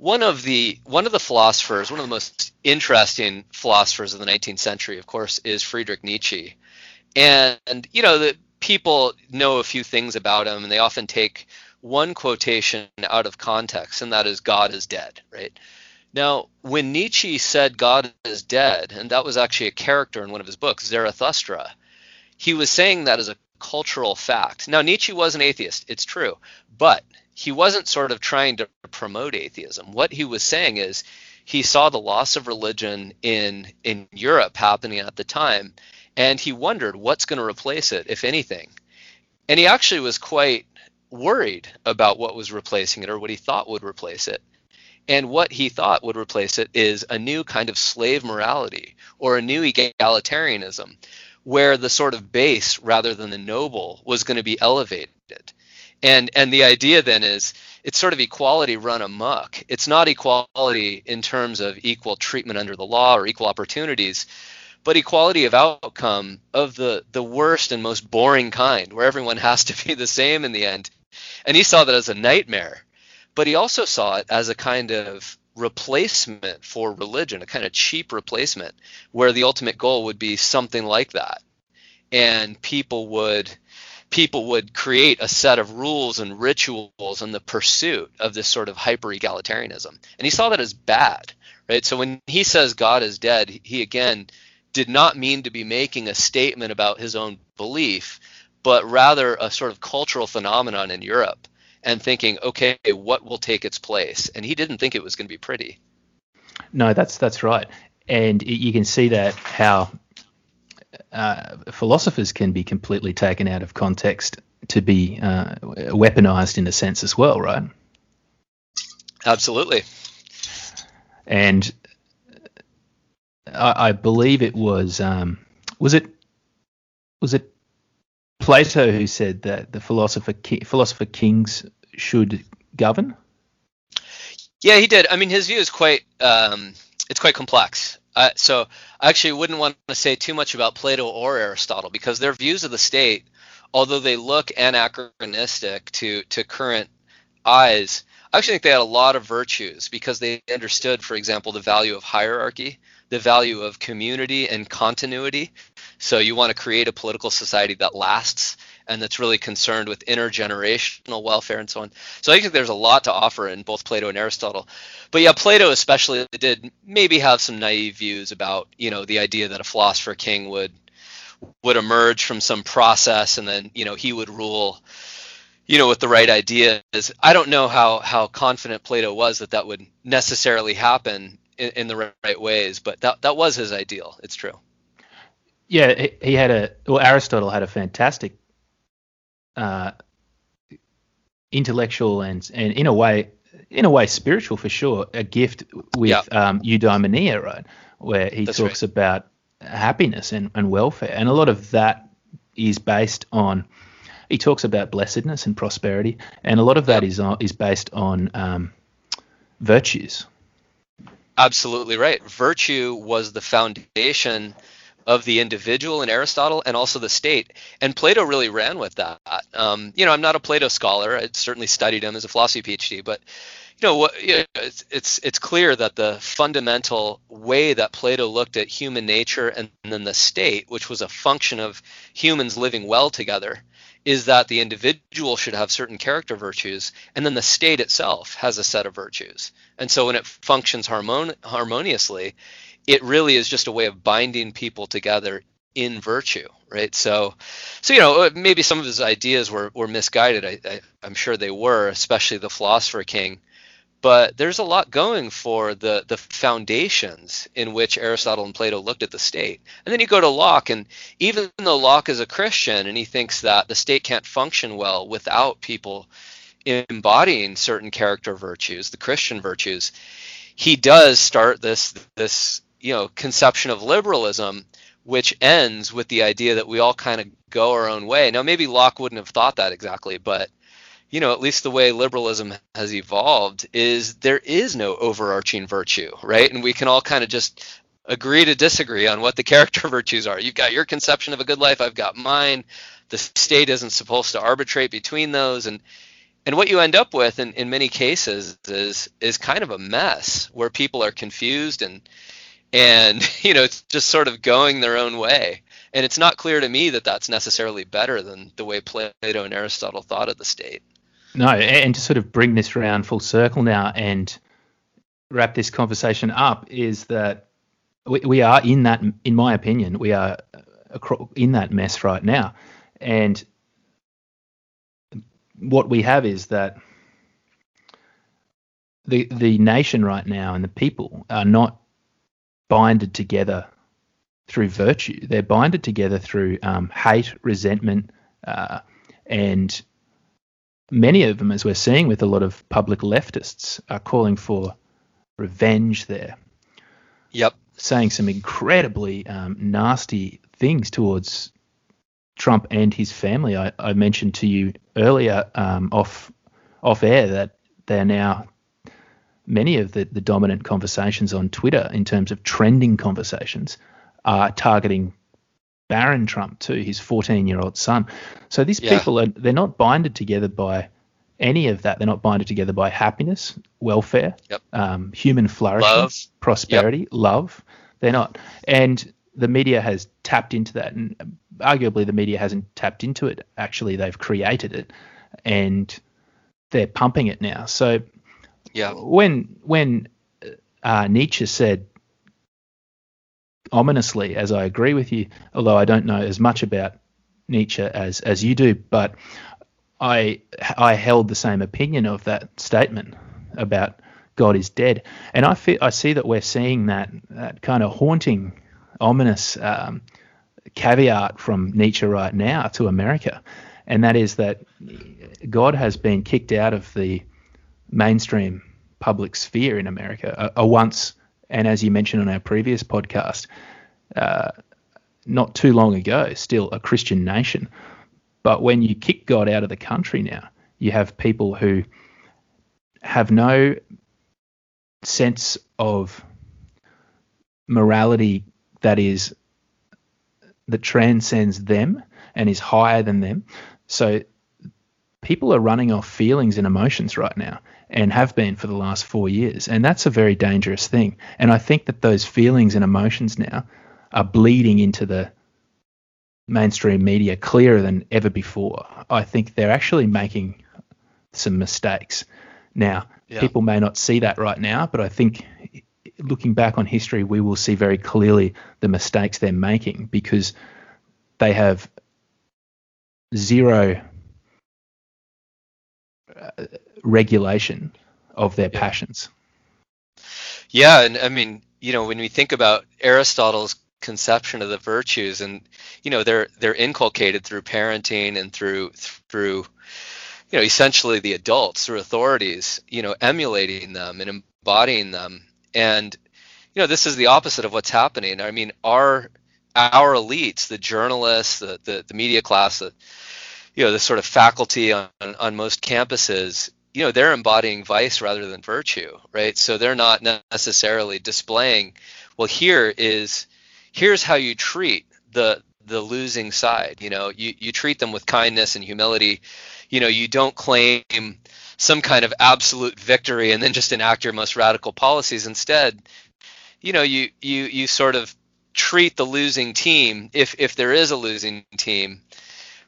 one of the one of the philosophers, one of the most interesting philosophers of the 19th century, of course, is Friedrich Nietzsche. And, you know, the people know a few things about him, and they often take one quotation out of context, and that is God is dead, right? Now, when Nietzsche said God is dead, and that was actually a character in one of his books, Zarathustra, he was saying that as a cultural fact. Now, Nietzsche was an atheist, it's true, but he wasn't sort of trying to promote atheism. What he was saying is he saw the loss of religion in in Europe happening at the time, and he wondered what's going to replace it, if anything. And he actually was quite worried about what was replacing it or what he thought would replace it. And what he thought would replace it is a new kind of slave morality or a new egalitarianism, where the sort of base rather than the noble was going to be elevated and and the idea then is it's sort of equality run amok. It's not equality in terms of equal treatment under the law or equal opportunities, but equality of outcome of the the worst and most boring kind, where everyone has to be the same in the end. And he saw that as a nightmare, but he also saw it as a kind of replacement for religion, a kind of cheap replacement, where the ultimate goal would be something like that, and people would people would create a set of rules and rituals in the pursuit of this sort of hyper egalitarianism. And he saw that as bad, right? So when he says God is dead, he again did not mean to be making a statement about his own belief, but rather a sort of cultural phenomenon in Europe and thinking, okay, what will take its place? And he didn't think it was going to be pretty. No, that's that's right. And you can see that how uh, philosophers can be completely taken out of context to be uh, weaponized in a sense as well, right? Absolutely. And I, I believe it was um, was it was it Plato who said that the philosopher ki- philosopher kings should govern. Yeah, he did. I mean, his view is quite um, it's quite complex. So I actually wouldn't want to say too much about Plato or Aristotle because their views of the state, although they look anachronistic to to current eyes, I actually think they had a lot of virtues because they understood, for example, the value of hierarchy, the value of community and continuity. So you want to create a political society that lasts and that's really concerned with intergenerational welfare and so on. So I think there's a lot to offer in both Plato and Aristotle. But yeah, Plato especially did maybe have some naive views about, you know, the idea that a philosopher king would would emerge from some process and then, you know, he would rule you know, with the right ideas. I don't know how how confident Plato was that that would necessarily happen in, in the right, ways, but that that was his ideal. It's true. Yeah, he had a well. Aristotle had a fantastic uh, intellectual and and in a way in a way spiritual for sure a gift with yeah. um, eudaimonia right? Where he That's talks right. about happiness and, and welfare. And a lot of that is based on he talks about blessedness and prosperity. And a lot of that is on, is based on um, virtues. Absolutely right. Virtue was the foundation of the individual in Aristotle and also the state. And Plato really ran with that. Um, you know, I'm not a Plato scholar. I certainly studied him as a philosophy PhD, but you know, what, you know, it's, it's it's clear that the fundamental way that Plato looked at human nature and, and then the state, which was a function of humans living well together, is that the individual should have certain character virtues, and then the state itself has a set of virtues. And so when it functions harmon- harmoniously, it really is just a way of binding people together in virtue right? So so you know uh, maybe some of his ideas were, were misguided. I, I, i'm sure they were especially the philosopher king. But there's a lot going for the the foundations in which Aristotle and Plato looked at the state. And then you go to Locke, and even though Locke is a Christian and he thinks that the state can't function well without people embodying certain character virtues, the Christian virtues, he does start this this you know conception of liberalism which ends with the idea that we all kind of go our own way. Now maybe locke wouldn't have thought that exactly but you know at least the way liberalism has evolved is there is no overarching virtue right? And we can all kind of just agree to disagree on what the character virtues are. You've got your conception of a good life i've got mine. The state isn't supposed to arbitrate between those. And and what you end up with in, in many cases is is kind of a mess where people are confused and and you know it's just sort of going their own way. And it's not clear to me that that's necessarily better than the way plato and aristotle thought of the state. No and to sort of bring this round full circle now and wrap this conversation up is that we, we are in that in my opinion we are in that mess right now. And what we have is that the the nation right now and the people are not binded together through virtue. They're binded together through um, hate, resentment, uh, and many of them, as we're seeing with a lot of public leftists, are calling for revenge there. Yep. Saying some incredibly um, nasty things towards Trump and his family. I, I mentioned to you earlier um, off off air that they're now many of the, the dominant conversations on Twitter in terms of trending conversations are targeting Barron Trump too, his 14 year old son. So these yeah. people are they're not binded together by any of that. They're not binded together by happiness, welfare, yep. um, human flourishing, love. prosperity, yep. love. They're not. And the media has tapped into that, and arguably the media hasn't tapped into it. Actually, they've created it, and they're pumping it now. So, yeah, when when uh, Nietzsche said ominously, as I agree with you, although I don't know as much about Nietzsche as as you do, but I I held the same opinion of that statement about God is dead, and I feel I see that we're seeing that that kind of haunting ominous um, caveat from Nietzsche right now to America, and that is that God has been kicked out of the mainstream public sphere in America. A, a once, and as you mentioned on our previous podcast, uh, not too long ago, still a Christian nation. But when you kick God out of the country now, you have people who have no sense of morality that is that transcends them and is higher than them. So people are running off feelings and emotions right now and have been for the last four years. And that's a very dangerous thing. And I think that those feelings and emotions now are bleeding into the mainstream media clearer than ever before. I think they're actually making some mistakes. Now, yeah. people may not see that right now, but I think looking back on history, we will see very clearly the mistakes they're making because they have zero regulation of their yeah. passions. Yeah, and I mean, you know, when we think about Aristotle's conception of the virtues, and you know, they're they're inculcated through parenting and through through you know essentially the adults through authorities you know emulating them and embodying them and you know this is the opposite of what's happening i mean our our elites the journalists the the, the media class the you know the sort of faculty on, on most campuses you know they're embodying vice rather than virtue right? So they're not necessarily displaying well here is here's how you treat the the losing side. You know you, you treat them with kindness and humility. You know you don't claim some kind of absolute victory and then just enact your most radical policies. Instead, you know, you you you sort of treat the losing team, if if there is a losing team,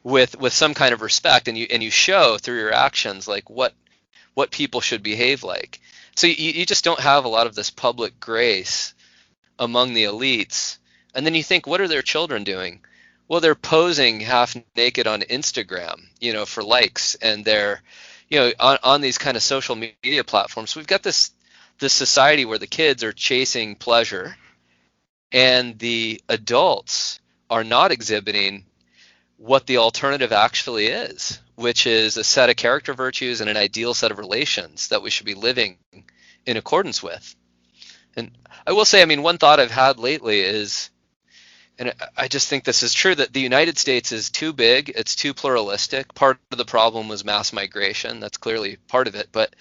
with with some kind of respect, and you and you show through your actions like what what people should behave like. So you, you just don't have a lot of this public grace among the elites. And then you think, what are their children doing? Well, they're posing half naked on Instagram, you know, for likes, and they're you know on, on these kind of social media platforms we've got this this society where the kids are chasing pleasure and the adults are not exhibiting what the alternative actually is which is a set of character virtues and an ideal set of relations that we should be living in accordance with. And i will say i mean one thought i've had lately is and I just think this is true that the United States is too big, it's too pluralistic. Part of the problem was mass migration, that's clearly part of it, but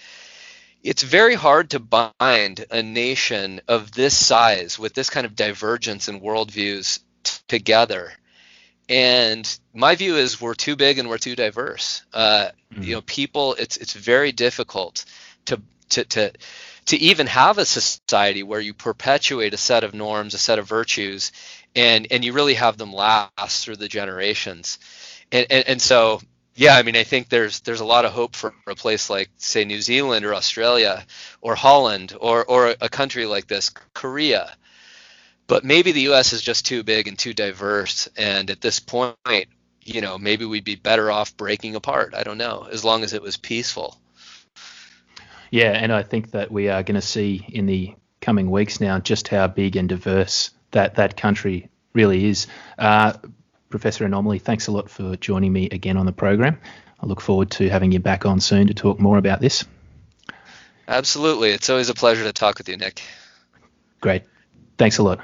it's very hard to bind a nation of this size with this kind of divergence in worldviews t- together And my view is we're too big and we're too diverse. Uh, mm-hmm. You know, people, it's it's very difficult to to to to even have a society where you perpetuate a set of norms, a set of virtues, and and you really have them last through the generations. And and, and so yeah, I mean, I think there's there's a lot of hope for a place like say New Zealand or Australia or Holland or or a country like this, Korea. But maybe the U.S. is just too big and too diverse, and at this point, you know, maybe we'd be better off breaking apart. I don't know, as long as it was peaceful. Yeah, and I think that we are going to see in the coming weeks now just how big and diverse that that country really is. Uh, Professor Anomaly, thanks a lot for joining me again on the program. I look forward to having you back on soon to talk more about this. Absolutely. It's always a pleasure to talk with you, Nick. Great. Thanks a lot.